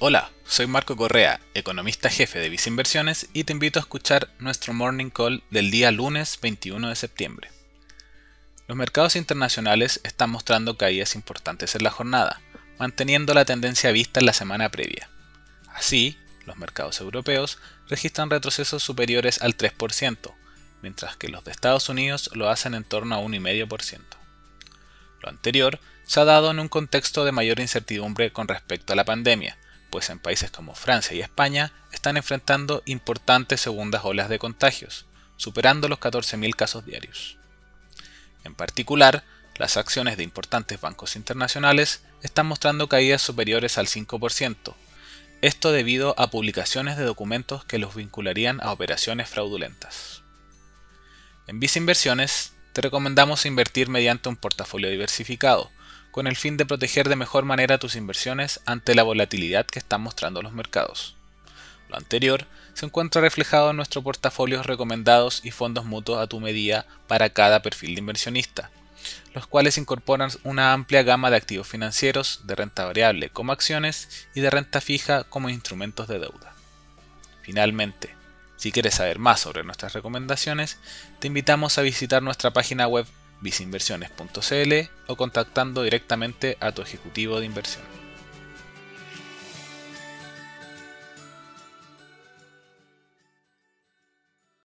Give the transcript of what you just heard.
Hola, soy Marco Correa, economista jefe de Visa Inversiones y te invito a escuchar nuestro morning call del día lunes 21 de septiembre. Los mercados internacionales están mostrando caídas importantes en la jornada, manteniendo la tendencia vista en la semana previa. Así, los mercados europeos registran retrocesos superiores al 3%, mientras que los de Estados Unidos lo hacen en torno a 1,5%. Lo anterior se ha dado en un contexto de mayor incertidumbre con respecto a la pandemia, pues en países como Francia y España están enfrentando importantes segundas olas de contagios, superando los 14.000 casos diarios. En particular, las acciones de importantes bancos internacionales están mostrando caídas superiores al 5%, esto debido a publicaciones de documentos que los vincularían a operaciones fraudulentas. En Visa Inversiones te recomendamos invertir mediante un portafolio diversificado, con el fin de proteger de mejor manera tus inversiones ante la volatilidad que están mostrando los mercados. Lo anterior se encuentra reflejado en nuestros portafolios recomendados y fondos mutuos a tu medida para cada perfil de inversionista, los cuales incorporan una amplia gama de activos financieros, de renta variable como acciones y de renta fija como instrumentos de deuda. Finalmente, si quieres saber más sobre nuestras recomendaciones, te invitamos a visitar nuestra página web visinversiones.cl o contactando directamente a tu ejecutivo de inversión.